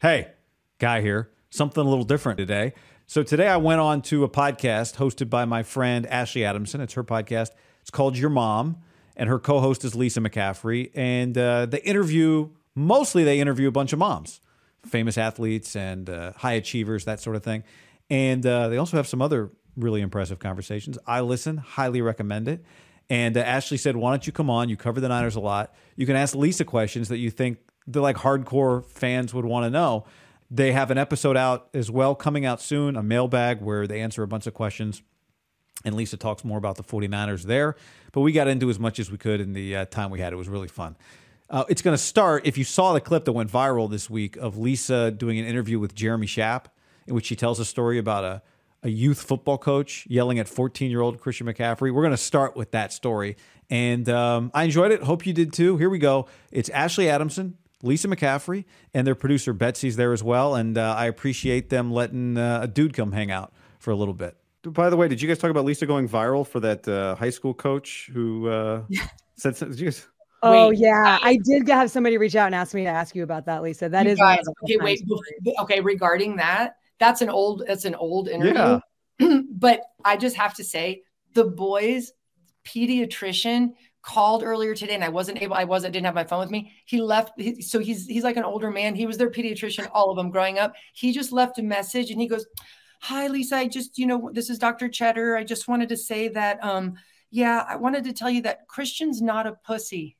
Hey, Guy here. Something a little different today. So today I went on to a podcast hosted by my friend Ashley Adamson. It's her podcast. It's called Your Mom, and her co-host is Lisa McCaffrey. And uh, they interview mostly they interview a bunch of moms, famous athletes and uh, high achievers, that sort of thing. And uh, they also have some other really impressive conversations. I listen, highly recommend it. And uh, Ashley said, "Why don't you come on? You cover the Niners a lot. You can ask Lisa questions that you think the like hardcore fans would want to know." They have an episode out as well coming out soon, a mailbag where they answer a bunch of questions. And Lisa talks more about the 49ers there. But we got into as much as we could in the uh, time we had. It was really fun. Uh, it's going to start, if you saw the clip that went viral this week of Lisa doing an interview with Jeremy Schaap, in which she tells a story about a, a youth football coach yelling at 14 year old Christian McCaffrey. We're going to start with that story. And um, I enjoyed it. Hope you did too. Here we go. It's Ashley Adamson, Lisa McCaffrey, and their producer Betsy's there as well. And uh, I appreciate them letting uh, a dude come hang out for a little bit. By the way, did you guys talk about Lisa going viral for that uh, high school coach who uh, said? Did you guys? Oh Wait, yeah, I did have somebody reach out and ask me to ask you about that, Lisa. That You is guys, okay. Wait, okay. Regarding that, that's an old. That's an old interview. but I just have to say, the boys' pediatrician called earlier today, and I wasn't able. I wasn't didn't have my phone with me. He left. He, so he's he's like an older man. He was their pediatrician. All of them growing up. He just left a message, and he goes, "Hi, Lisa. I just you know this is Dr. Cheddar. I just wanted to say that um yeah, I wanted to tell you that Christian's not a pussy.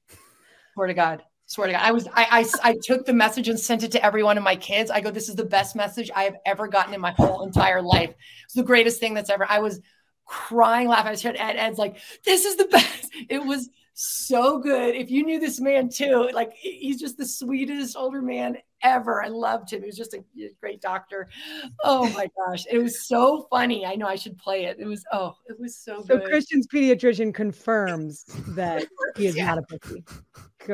Swear to God." Swear to God, I was I, I I took the message and sent it to every one of my kids. I go, this is the best message I have ever gotten in my whole entire life. It's the greatest thing that's ever. I was crying, laughing. I was Ed, Ed's like, this is the best. It was so good. If you knew this man too, like he's just the sweetest older man ever. I loved him. He was just a great doctor. Oh my gosh, it was so funny. I know I should play it. It was oh, it was so So good. Christian's pediatrician confirms that he is Yeah. not a pussy.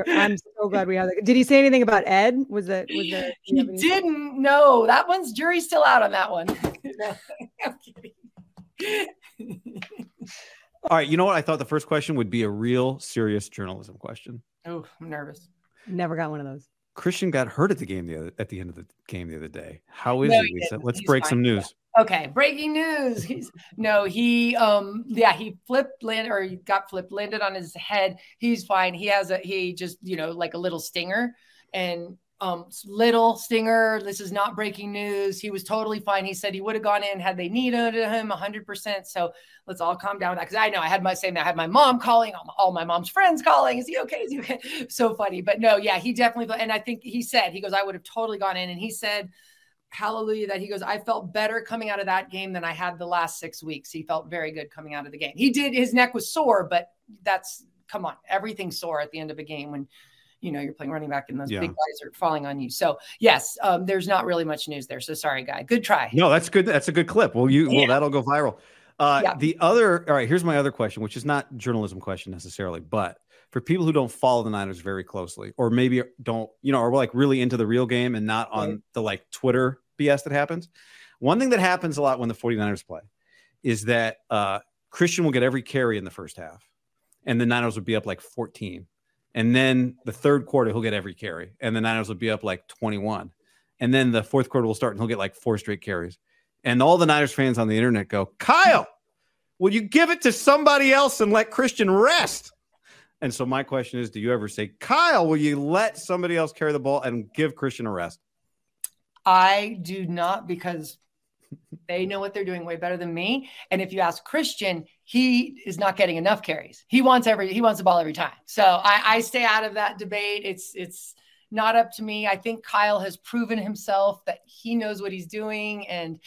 I'm so glad we have that. Did he say anything about Ed? Was that was that? He didn't know that one's jury's still out on that one. No, I'm kidding. All right, you know what? I thought the first question would be a real serious journalism question. Oh, I'm nervous. Never got one of those. Christian got hurt at the game the other, at the end of the game the other day. How is No, he, he Lisa? Let's He's break fine. some news. Okay, breaking news. He's no, he um yeah, he flipped land or he got flipped, landed on his head. He's fine. He has a he just, you know, like a little stinger and um little stinger. This is not breaking news. He was totally fine. He said he would have gone in had they needed him 100%. So let's all calm down that because I know I had my same I had my mom calling, all, all my mom's friends calling. Is he okay? Is he okay? So funny. But no, yeah, he definitely and I think he said he goes, I would have totally gone in and he said hallelujah that he goes i felt better coming out of that game than i had the last six weeks he felt very good coming out of the game he did his neck was sore but that's come on everything's sore at the end of a game when you know you're playing running back and those Yeah. big guys are falling on you so yes um, there's not really much news there so sorry guy good try No, that's good. That's a good clip. Well, you well that'll go viral. Uh, Yeah. The other, all right. Here's my other question, which is not journalism question necessarily, but for people who don't follow the Niners very closely, or maybe don't, you know, are like really into the real game and not on Right. the like Twitter BS that happens. One thing that happens a lot when the 49ers play is that uh, Christian will get every carry in the first half, and the Niners will be up like 14. And then the third quarter, he'll get every carry, and the Niners will be up like 21. And then the fourth quarter will start, and he'll get like four straight carries. And all the Niners fans on the internet go, Kyle, will you give it to somebody else and let Christian rest? And so my question is, do you ever say, Kyle, will you let somebody else carry the ball and give Christian a rest? I do not because they know what they're doing way better than me. And if you ask Christian, he is not getting enough carries. He wants every he wants the ball every time. So I, I stay out of that debate. It's it's not up to me. I think Kyle has proven himself that he knows what he's doing and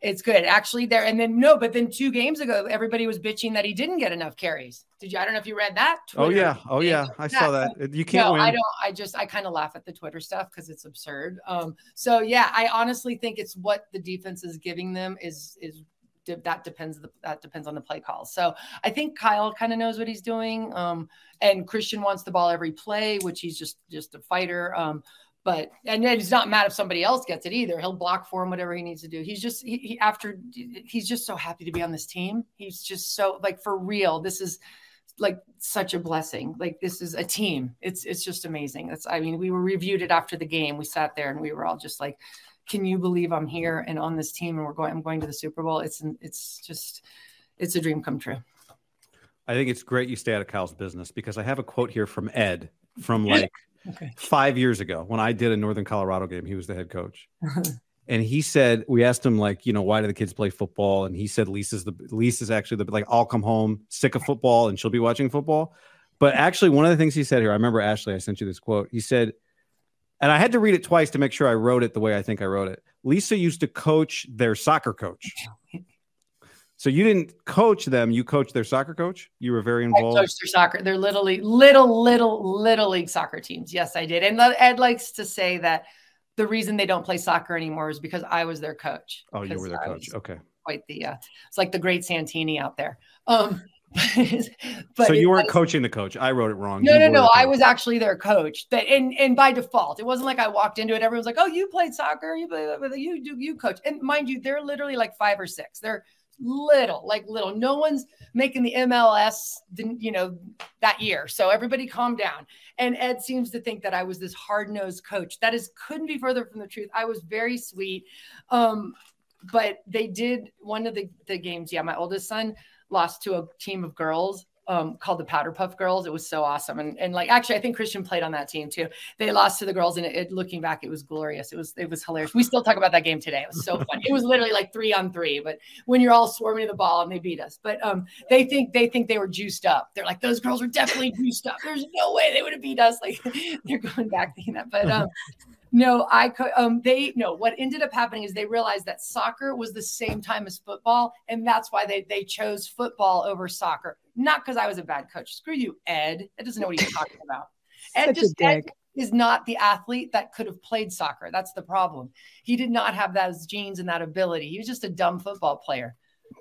it's good. Actually, there and then no, but then two games ago, everybody was bitching that he didn't get enough carries. Did you? I don't know if you read that. Twitter. Oh yeah, oh yeah, I saw that. You can't. No, win. I don't. I just I kind of laugh at the Twitter stuff because it's absurd. Um, so yeah, I honestly think it's what the defense is giving them is is that depends that depends on the play call. So I think Kyle kind of knows what he's doing. Um, and Christian wants the ball every play, which he's just just a fighter. Um, but and he's not mad if somebody else gets it either. He'll block for him, whatever he needs to do. He's just he, he after he's just so happy to be on this team. He's just so like for real. This is like such a blessing. Like this is a team. It's it's just amazing. That's I mean, we were reviewed it after the game. We sat there and we were all just like, can you believe I'm here and on this team and we're going I'm going to the Super Bowl. It's it's just it's a dream come true. I think it's great you stay out of Kyle's business because I have a quote here from Ed from like okay. five years ago when I did a Northern Colorado game. He was the head coach. and he said, we asked him like, you know, why do the kids play football? And he said, Lisa's the Lisa's actually the like, I'll come home sick of football and she'll be watching football. But actually, one of the things he said here, I remember Ashley, I sent you this quote. He said, and I had to read it twice to make sure I wrote it the way I think I wrote it. Lisa used to coach their soccer coach. So you didn't coach them; you coached their soccer coach. You were very involved. I coached their soccer. They're literally little, little, little league soccer teams. Yes, I did. And uh, Ed likes to say that the reason they don't play soccer anymore is because I was their coach. Oh, you were their coach. Okay. Quite the. Uh, it's like the great Santini out there. Um, but so you weren't coaching the coach. I wrote it wrong. No, you no, no. I was actually their coach. That and and by default, it wasn't like I walked into it. Everyone's like, "Oh, you played soccer. You play. You do. You coach." And mind you, they're literally like five or six. They're little, like little. No one's making the MLS, you know, that year. So everybody calm down. And Ed seems to think that I was this hard nosed coach. That is couldn't be further from the truth. I was very sweet. Um, but they did one of the, the games. Yeah, my oldest son lost to a team of girls um, called the Powder Puff Girls. It was so awesome, and and like actually, I think Christian played on that team too. They lost to the girls, and it, it, looking back, it was glorious. It was it was hilarious. We still talk about that game today. It was so fun. It was literally like three on three, but when you're all swarming the ball and they beat us, but um, they think they think they were juiced up. They're like those girls were definitely juiced up. There's no way they would have beat us. Like they're going back thinking that, but um, no, I could. Um, they no. What ended up happening is they realized that soccer was the same time as football, and that's why they they chose football over soccer. Not because I was a bad coach. Screw you, Ed. Ed doesn't know what he's talking about. Ed just Ed is not the athlete that could have played soccer. That's the problem. He did not have those genes and that ability. He was just a dumb football player.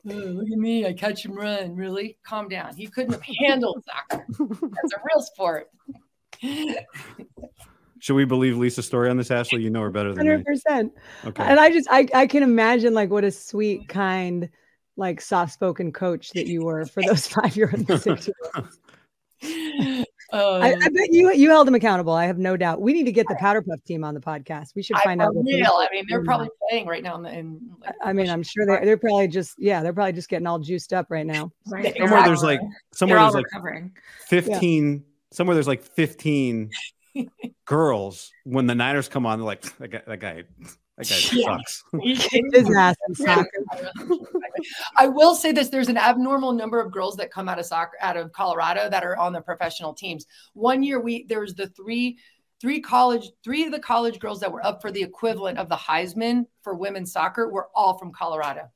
Oh, look at me, I catch him run. Really? Calm down. He couldn't have handled soccer. That's a real sport. Should we believe Lisa's story on this, Ashley? You know her better than 100%. me. Okay. And I just, I, I can imagine like what a sweet, kind, like soft spoken coach that you were for those five year olds six year olds. Um, I, I, bet you you held them accountable. I have no doubt. We need to get the Powder Puff team on the podcast. We should find I, out. Real. I mean, they're probably playing right now. In, the, in like, I mean, I'm sure they're they're probably just yeah, they're probably just getting all juiced up right now. Right. Somewhere there's like somewhere there's like recovering. 15. Yeah. Somewhere there's like 15 girls when the Niners come on, they're like that guy, that guy, that guy yeah. sucks. His ass in soccer. I will say this: there's an abnormal number of girls that come out of soccer out of Colorado that are on the professional teams. One year, we there was the three three college three of the college girls that were up for the equivalent of the Heisman for women's soccer were all from Colorado.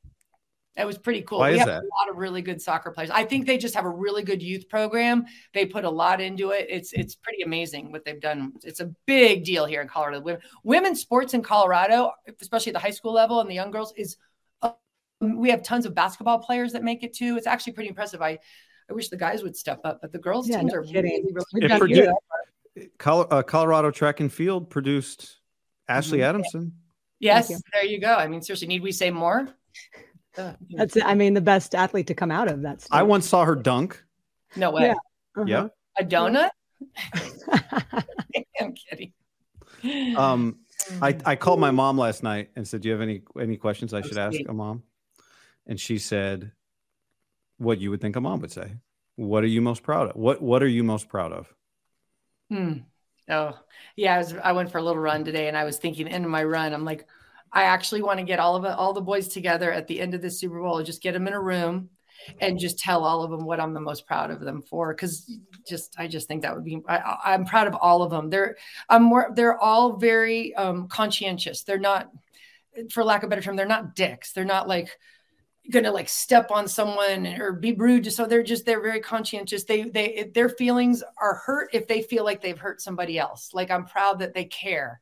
It was pretty cool. Why we have that? a lot of really good soccer players. I think they just have a really good youth program. They put a lot into it. It's it's pretty amazing what they've done. It's a big deal here in Colorado. Women, women's sports in Colorado, especially at the high school level and the young girls, is um, we have tons of basketball players that make it too. It's actually pretty impressive. I I wish the guys would step up, but the girls yeah, teams no are kidding. really, really uh, Colorado track and field produced Ashley mm-hmm. Adamson. Yes, there you go. I mean, seriously, need we say more? That's, I mean, the best athlete to come out of that. I once saw her dunk. No way. Yeah. Uh-huh. yeah. A donut? I'm kidding. Um, I, I called my mom last night and said, "Do you have any any questions I should ask a mom?" And she said, "What you would think a mom would say. What are you most proud of? What What are you most proud of?" Hmm. Oh, yeah. I was I went for a little run today, and I was thinking in my run, I'm like, I actually want to get all of it, all the boys together at the end of the Super Bowl, just get them in a room and just tell all of them what I'm the most proud of them for. Cause just, I just think that would be, I, am proud of all of them. They're, I'm more, they're all very um, conscientious. They're not, for lack of a better term, they're not dicks. They're not like, gonna like step on someone or be rude so they're just they're very conscientious they they their feelings are hurt if they feel like they've hurt somebody else like i'm proud that they care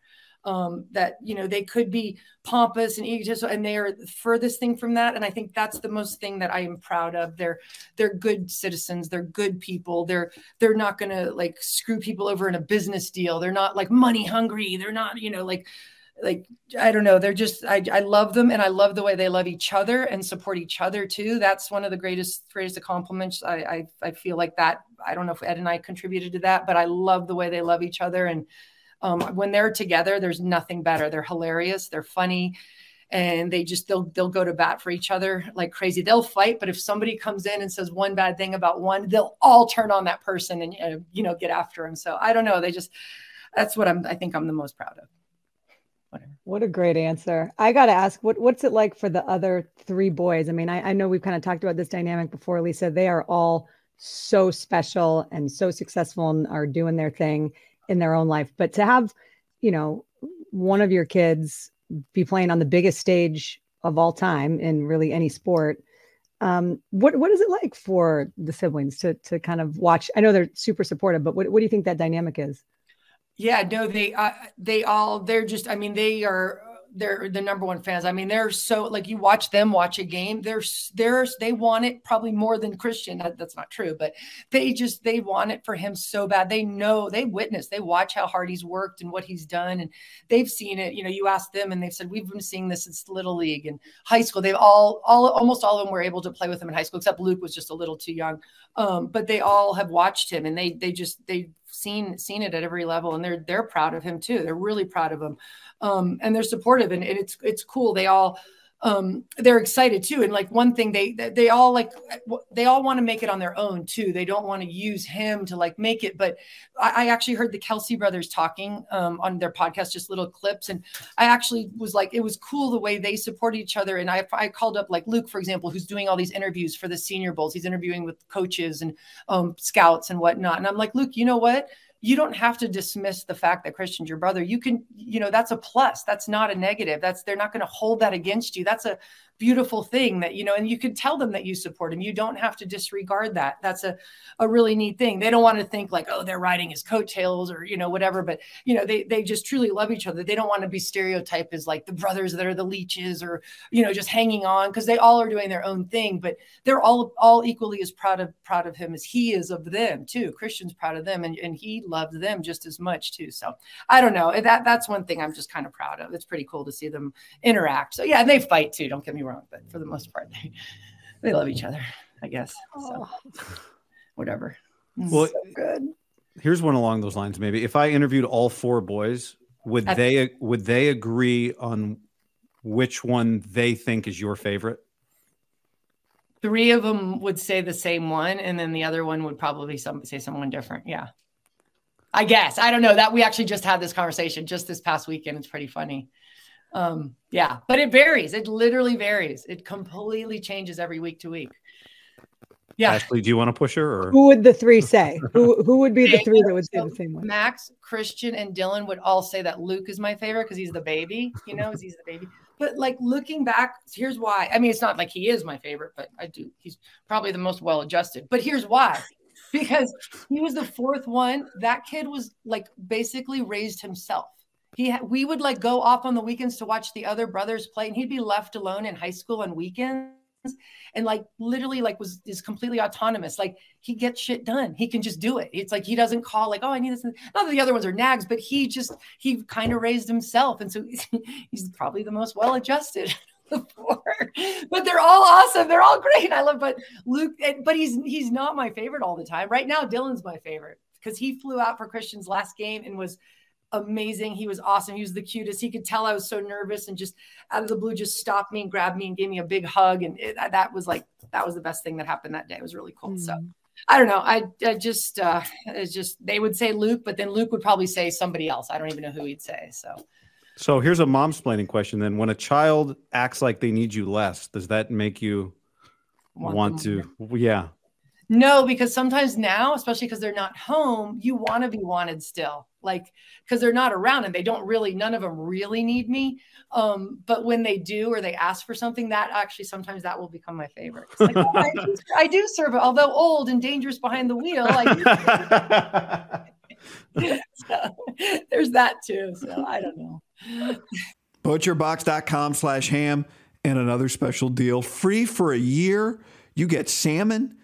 um, that you know they could be pompous and egotistical, and they are the furthest thing from that. And I think that's the most thing that I am proud of. They're they're good citizens. They're good people. They're they're not going to like screw people over in a business deal. They're not like money hungry. They're not you know like like I don't know. They're just I, I love them and I love the way they love each other and support each other too. That's one of the greatest greatest accomplishments. I I, I feel like that. I don't know if Ed and I contributed to that, but I love the way they love each other and um, when they're together, there's nothing better. They're hilarious. They're funny and they just they'll they'll go to bat for each other like crazy. They'll fight, but if somebody comes in and says one bad thing about one, they'll all turn on that person and uh, you know get after him. So I don't know. They just that's what I'm. I think I'm the most proud of. What a great answer. I got to ask, what what's it like for the other three boys? I mean, I, I know we've kind of talked about this dynamic before, Lisa. They are all so special and so successful and are doing their thing in their own life. But to have, you know, one of your kids be playing on the biggest stage of all time in really any sport, um, what what is it like for the siblings to to kind of watch? I know they're super supportive, but what what do you think that dynamic is? Yeah, no, they uh, they all they're just. I mean, they are they're the number one fans. I mean, they're so like you watch them watch a game. They're they're they want it probably more than Christian. That, that's not true, but they just they want it for him so bad. They know they witness, they watch how hard he's worked and what he's done, and they've seen it. You know, you ask them, and they've said we've been seeing this since little league and high school. They've all all almost all of them were able to play with him in high school, except Luke was just a little too young. Um, but they all have watched him, and they they just they seen seen it at every level and they're they're proud of him too. They're really proud of him. Um, and they're supportive and, and it's it's cool. They all um, they're excited too. And like one thing they they all like they all want to make it on their own too. They don't want to use him to like make it. But I, I actually heard the Kelce brothers talking um, on their podcast, just little clips, and I actually was like, it was cool the way they support each other. And I I called up like Luke, for example, who's doing all these interviews for the Senior Bowls. He's interviewing with coaches and um, scouts and whatnot. And I'm like, Luke, you know what? You don't have to dismiss the fact that Christian's your brother. You can, you know, that's a plus. That's not a negative. That's they're not going to hold that against you. That's a beautiful thing that you know and you can tell them that you support him you don't have to disregard that. That's a, a really neat thing. They don't want to think like oh they're riding his coattails or you know whatever but you know they they just truly love each other. They don't want to be stereotyped as like the brothers that are the leeches or you know just hanging on because they all are doing their own thing but they're all all equally as proud of proud of him as he is of them too. Christian's proud of them and, and he loves them just as much too. So i don't know. That that's one thing i'm just kind of proud of. It's pretty cool to see them interact. So yeah and they fight too don't get me wrong, but for the most part, they they love each other, I guess. So whatever. Well, so good. Here's one along those lines. Maybe if I interviewed all four boys, would That's, they would they agree on which one they think is your favorite? Three of them would say the same one, and then the other one would probably some, say someone different. Yeah. I guess. I don't know that we actually just had this conversation just this past weekend. It's pretty funny. Um, yeah, but it varies. It literally varies. It completely changes every week to week. Yeah. Ashley, do you want to push her or who would the three say? who who would be the three that would say the same way? Max, Christian, and Dylan would all say that Luke is my favorite because he's the baby, you know, he's the baby. But like looking back, here's why. I mean, it's not like he is my favorite, but I do. He's probably the most well adjusted. But here's why. Because he was the fourth one. That kid was like basically raised himself he we would like go off on the weekends to watch the other brothers play and he'd be left alone in high school on weekends and like literally like was is completely autonomous. Like he gets shit done. He can just do it. It's like he doesn't call like oh i need this not that the other ones are nags but he just he kind of raised himself and so he's probably the most well adjusted but they're all awesome. They're all great. I love but luke but he's he's not my favorite all the time. Right now dylan's my favorite because he flew out for christian's last game and was amazing. He was awesome. He was the cutest. He could tell I was so nervous and just out of the blue just stopped me and grabbed me and gave me a big hug. And it, that was like, that was the best thing that happened that day. It was really cool. Mm. So I don't know. I, I just, uh, it's just, they would say Luke, but then Luke would probably say somebody else. I don't even know who he'd say. So, so here's a momsplaining question then. When a child acts like they need you less, does that make you want, want to? Yeah. No, because sometimes now, especially because they're not home, you want to be wanted still. Like, because they're not around and they don't really, none of them really need me. Um, but when they do or they ask for something, that actually sometimes that will become my favorite. Like, oh, I, do, I, do, serve it, although old and dangerous behind the wheel. I so, there's that too. So I don't know. Butcherbox.com slash ham and another special deal free for a year. You get salmon,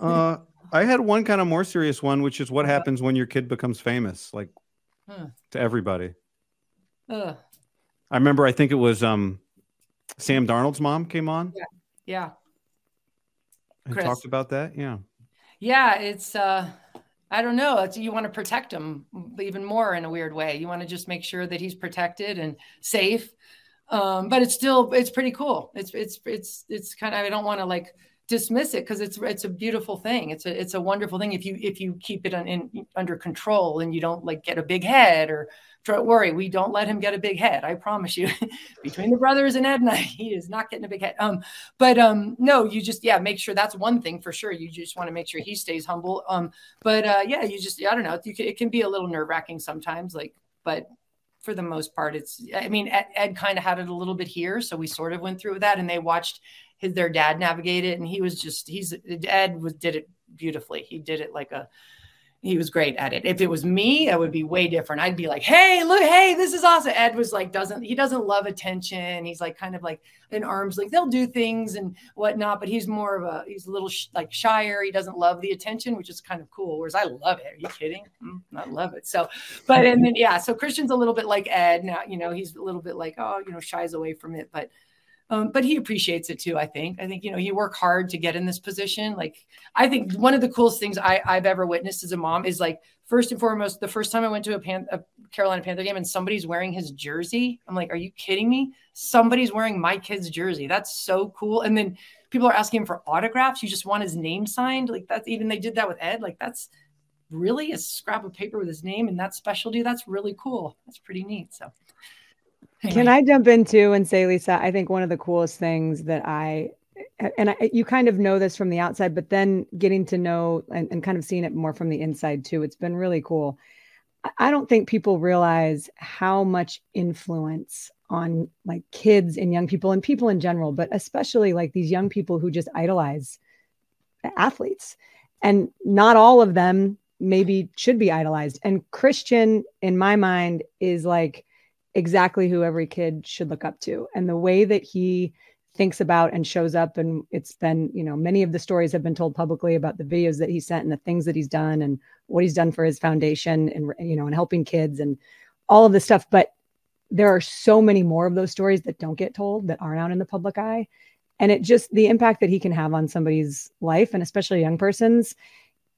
Uh, I had one kind of more serious one, which is what happens when your kid becomes famous, like huh. to everybody. Uh. I remember, I think it was um, Sam Darnold's mom came on. Yeah. Yeah. And Chris. talked about that. Yeah. Yeah. It's, uh, I don't know. It's, you want to protect him even more in a weird way. You want to just make sure that he's protected and safe. Um, but it's still, it's pretty cool. It's, it's, it's, it's kind of, I don't want to like, dismiss it because it's it's a beautiful thing. It's a it's a wonderful thing if you if you keep it on, in, under control and you don't like get a big head or don't worry, we don't let him get a big head. I promise you. Between the brothers and Edna, he is not getting a big head. Um, but um, no, you just yeah, make sure that's one thing for sure. You just want to make sure he stays humble. Um, but uh, yeah, you just I don't know. Can, it can be a little nerve wracking sometimes, like, but for the most part, it's I mean Ed, Ed kind of had it a little bit here, so we sort of went through that, and they watched his their dad navigate it, and he was just he's Ed was did it beautifully. He did it like a he was great at it. If it was me, it would be way different. I'd be like, "Hey, look, hey, this is awesome." Ed was like, doesn't he doesn't love attention. He's like kind of like in arms, like they'll do things and whatnot, but he's more of a he's a little sh- like shyer. He doesn't love the attention, which is kind of cool. Whereas I love it. Are you kidding? Mm, I love it. So, but and then yeah, so Christian's a little bit like Ed. Now you know he's a little bit like oh you know shies away from it, but um, but he appreciates it too. I think. I think you know he worked hard to get in this position. Like I think one of the coolest things I, I've ever witnessed as a mom is like first and foremost, the first time I went to a, Pan- a Carolina Panther game and somebody's wearing his jersey. I'm like, are you kidding me? Somebody's wearing my kid's jersey. That's so cool. And then people are asking him for autographs. You just want his name signed. Like that's even they did that with Ed. Like that's really a scrap of paper with his name and that specialty. That's really cool. That's pretty neat. So can I jump in too and say, Lisa, I think one of the coolest things that I, and I, you kind of know this from the outside, but then getting to know and, and kind of seeing it more from the inside too, it's been really cool. I don't think people realize how much influence on like kids and young people and people in general, but especially like these young people who just idolize athletes. And not all of them maybe should be idolized. And Christian, in my mind, is like exactly who every kid should look up to. And the way that he thinks about and shows up and it's been you know many of the stories have been told publicly about the videos that he sent and the things that he's done and what he's done for his foundation and you know and helping kids and all of this stuff. But there are so many more of those stories that don't get told that aren't out in the public eye. And it just the impact that he can have on somebody's life and especially a young person's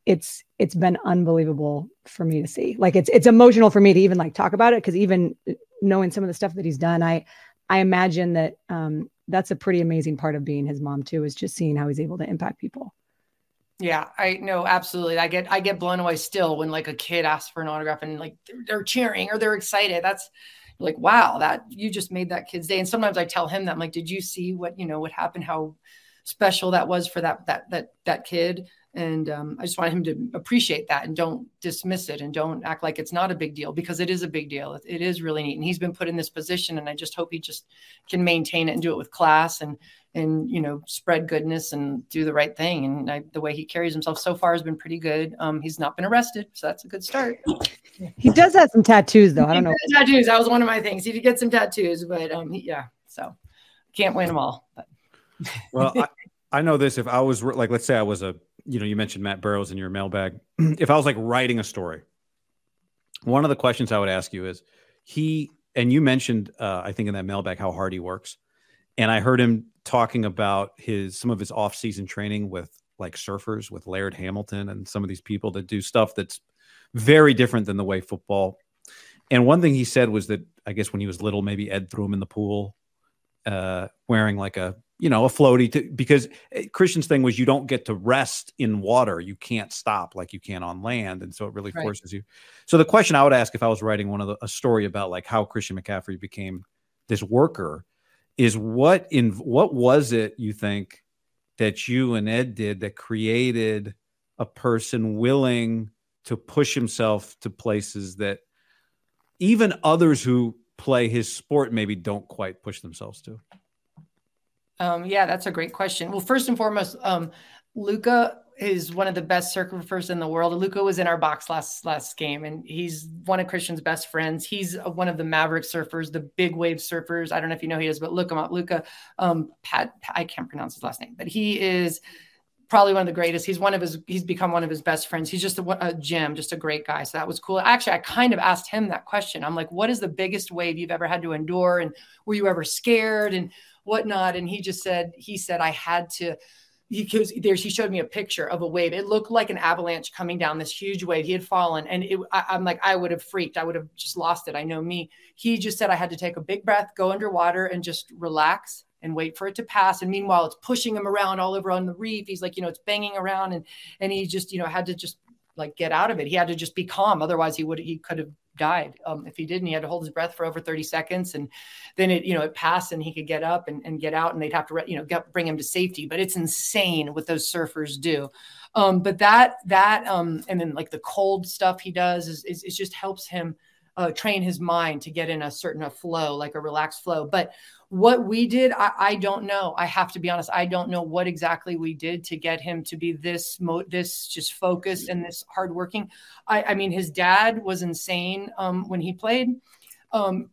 it's it's been unbelievable for me to see. Like it's it's emotional for me to even like talk about it because even knowing some of the stuff that he's done, I I imagine that um, that's a pretty amazing part of being his mom too, is just seeing how he's able to impact people. Yeah, I know absolutely. I get I get blown away still when like a kid asks for an autograph and like they're, they're cheering or they're excited. That's like wow, that you just made that kid's day. And sometimes I tell him that I'm like, did you see what you know what happened? How special that was for that that that that kid and um, i just want him to appreciate that and don't dismiss it and don't act like it's not a big deal because it is a big deal. It, it is really neat. And he's been put in this position and i just hope he just can maintain it and do it with class and and you know spread goodness and do the right thing. And I, the way he carries himself so far has been pretty good. Um, he's not been arrested so that's a good start. He does have some tattoos though. I don't know. tattoos. That was one of my things. He did get some tattoos but um, he, yeah so can't win them all but. well I, I know this. If i was like let's say i was a you know, you mentioned Matt Barrows in your mailbag. if I was like writing a story, one of the questions I would ask you is he, and you mentioned, uh, I think in that mailbag, how hard he works. And I heard him talking about his, some of his off season training with like surfers with Laird Hamilton and some of these people that do stuff that's very different than the way football. And one thing he said was that I guess when he was little, maybe Ed threw him in the pool, uh, wearing like a you know, a floaty to, because eh, Christian's thing was you don't get to rest in water. You can't stop like you can on land. And so it really right. forces you. So the question I would ask if I was writing one of the, a story about like how Christian McCaffrey became this worker is what in what was it you think that you and Ed did that created a person willing to push himself to places that even others who play his sport maybe don't quite push themselves to? Um, yeah, that's a great question. Well, first and foremost, um, Luca is one of the best surfers in the world. Luca was in our box last last game, and he's one of Christian's best friends. He's one of the Maverick surfers, the big wave surfers. I don't know if you know who he is, but look him up. Luca, um, Pat, I can't pronounce his last name, but he is probably one of the greatest. He's one of his. He's become one of his best friends. He's just a, a gem, just a great guy. So that was cool. Actually, I kind of asked him that question. I'm like, "What is the biggest wave you've ever had to endure, and were you ever scared?" And whatnot. And he just said, he said, I had to, because there's, he showed me a picture of a wave. It looked like an avalanche coming down this huge wave. He had fallen and it, I, I'm like, I would have freaked. I would have just lost it. I know me. He just said I had to take a big breath, go underwater and just relax and wait for it to pass. And meanwhile, it's pushing him around all over on the reef. He's like, you know, it's banging around and, and he just, you know, had to just like get out of it. He had to just be calm. Otherwise he would, he could have died. Um, if he didn't, he had to hold his breath for over 30 seconds, and then it, you know, it passed, and he could get up and, and get out, and they'd have to, you know, get, bring him to safety. But it's insane what those surfers do. Um, but that that um, and then like the cold stuff he does is, is, is just helps him uh, train his mind to get in a certain a flow, like a relaxed flow. But what we did, I, I, don't know. I have to be honest. I don't know what exactly we did to get him to be this, mo- this just focused and this hardworking. I, I mean, his dad was insane um, when he played. Um,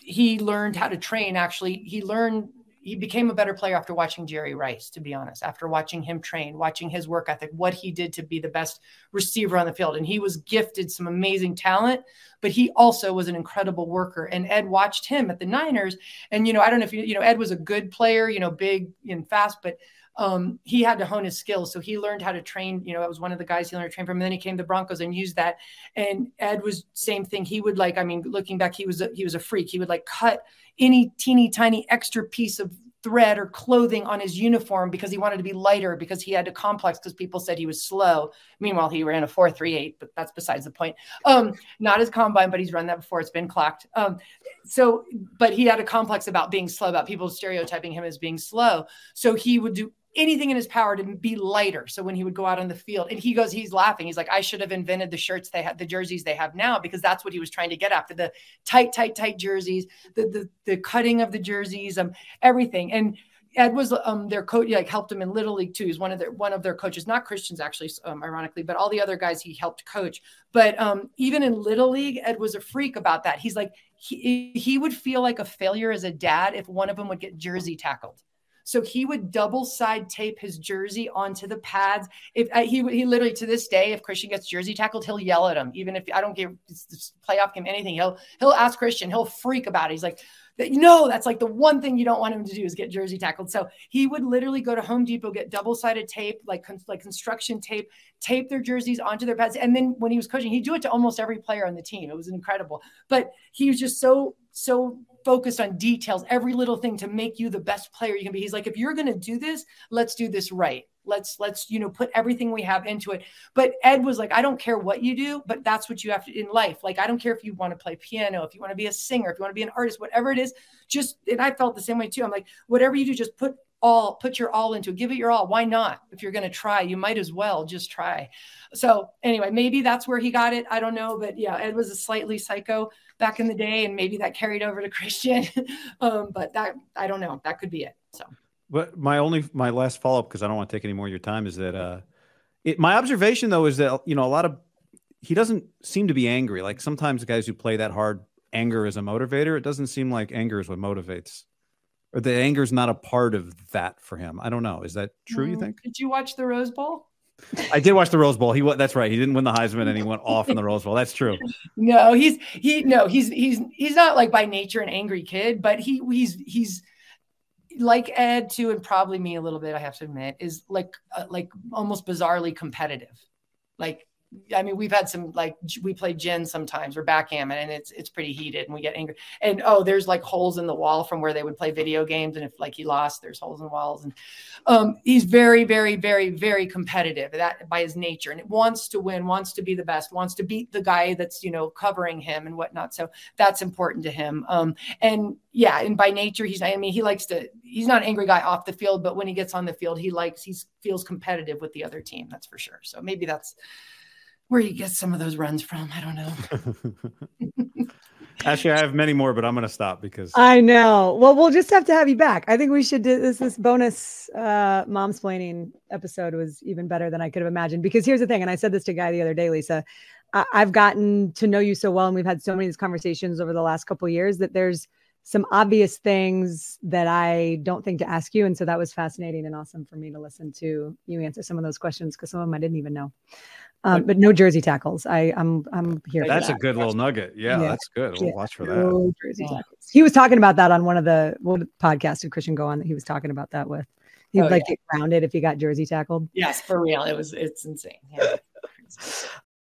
he learned how to train. Actually, he learned he became a better player after watching Jerry Rice, to be honest, after watching him train, watching his work ethic, what he did to be the best receiver on the field. And he was gifted some amazing talent, but he also was an incredible worker. And Ed watched him at the Niners. And, you know, I don't know if you, you know, Ed was a good player, you know, big and fast, but um, he had to hone his skills. So he learned how to train. You know, it was one of the guys he learned to train from. And then he came to Broncos and used that. And Ed was same thing. He would like, I mean, looking back, he was a, he was a freak. He would like cut any teeny tiny extra piece of thread or clothing on his uniform because he wanted to be lighter because he had a complex because people said he was slow. Meanwhile, he ran a 438, but that's besides the point. Um, not his combine, but he's run that before. It's been clocked. Um, so, but he had a complex about being slow, about people stereotyping him as being slow. So he would do anything in his power to be lighter. So when he would go out on the field and he goes, he's laughing. He's like, I should have invented the shirts they had, the jerseys they have now, because that's what he was trying to get after the tight, tight, tight jerseys, the, the, the cutting of the jerseys, um, everything. And Ed was um, their coach, like helped him in Little League too. He's one of their one of their coaches, not Christians actually, um, ironically, but all the other guys he helped coach. But um, even in Little League, Ed was a freak about that. He's like he he would feel like a failure as a dad if one of them would get jersey tackled. So he would double side tape his jersey onto the pads. If uh, he he literally to this day, if Christian gets jersey tackled, he'll yell at him. Even if I don't give playoff game anything, he'll he'll ask Christian. He'll freak about it. He's like, no, that's like the one thing you don't want him to do is get jersey tackled. So he would literally go to Home Depot, get double sided tape, like like construction tape, tape their jerseys onto their pads. And then when he was coaching, he'd do it to almost every player on the team. It was incredible. But he was just so so focused on details, every little thing to make you the best player you can be. He's like, if you're going to do this, let's do this right. Let's let's you know put everything we have into it. But Ed was like, I don't care what you do, but that's what you have to in life. Like I don't care if you want to play piano, if you want to be a singer, if you want to be an artist, whatever it is. Just and I felt the same way too. I'm like, whatever you do, just put all put your all into it give it your all why not if you're going to try you might as well just try so anyway maybe that's where he got it i don't know but yeah ed was a slightly psycho back in the day and maybe that carried over to christian um, but that i don't know that could be it so but my only my last follow-up because i don't want to take any more of your time is that uh it, my observation though is that you know a lot of he doesn't seem to be angry like sometimes guys who play that hard anger is a motivator it doesn't seem like anger is what motivates or the anger is not a part of that for him. I don't know. Is that true? You mm, think? Did you watch the Rose Bowl? I did watch the Rose Bowl. He that's right. He didn't win the Heisman and he went off in the Rose Bowl. That's true. No, he's he no, he's he's he's not like by nature an angry kid, but he he's he's like Ed too, and probably me a little bit. I have to admit, is like uh, like almost bizarrely competitive. Like I mean, we've had some like we play gin sometimes or backgammon, and it's it's pretty heated, and we get angry. And oh, there's like holes in the wall from where they would play video games, and if like he lost, there's holes in walls. And um, he's very, very, very, very competitive that by his nature, and it wants to win, wants to be the best, wants to beat the guy that's you know covering him and whatnot. So that's important to him. Um, and yeah, and by nature, he's I mean he likes to. He's not an angry guy off the field, but when he gets on the field, he likes he feels competitive with the other team. That's for sure. So maybe that's where you get some of those runs from. I don't know. Actually, I have many more, but I'm going to stop because I know. Well, we'll just have to have you back. I think we should do this. This bonus uh, momsplaining episode was even better than I could have imagined. Because here's the thing, and I said this to Guy the other day, Lisa. I- I've gotten to know you so well, and we've had so many of these conversations over the last couple years that there's some obvious things that I don't think to ask you. And so that was fascinating and awesome for me to listen to you answer some of those questions because some of them I didn't even know. Um, but no jersey tackles. I, I'm I'm here. That's that. a good little nugget. Yeah, yeah. that's good. We'll yeah. watch for that. No jersey tackles. He was talking about that on one of the what podcast did Christian go on that he was talking about that with. He'd oh, like yeah. get grounded if he got jersey tackled. Yes, for real. It was it's insane.